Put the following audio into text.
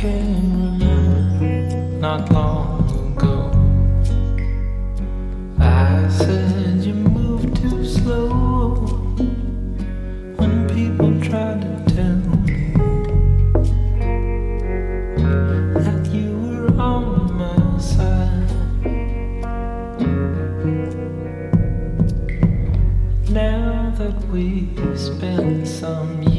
can remember not long ago. I said you move too slow when people tried to tell me that you were on my side. Now that we've spent some years.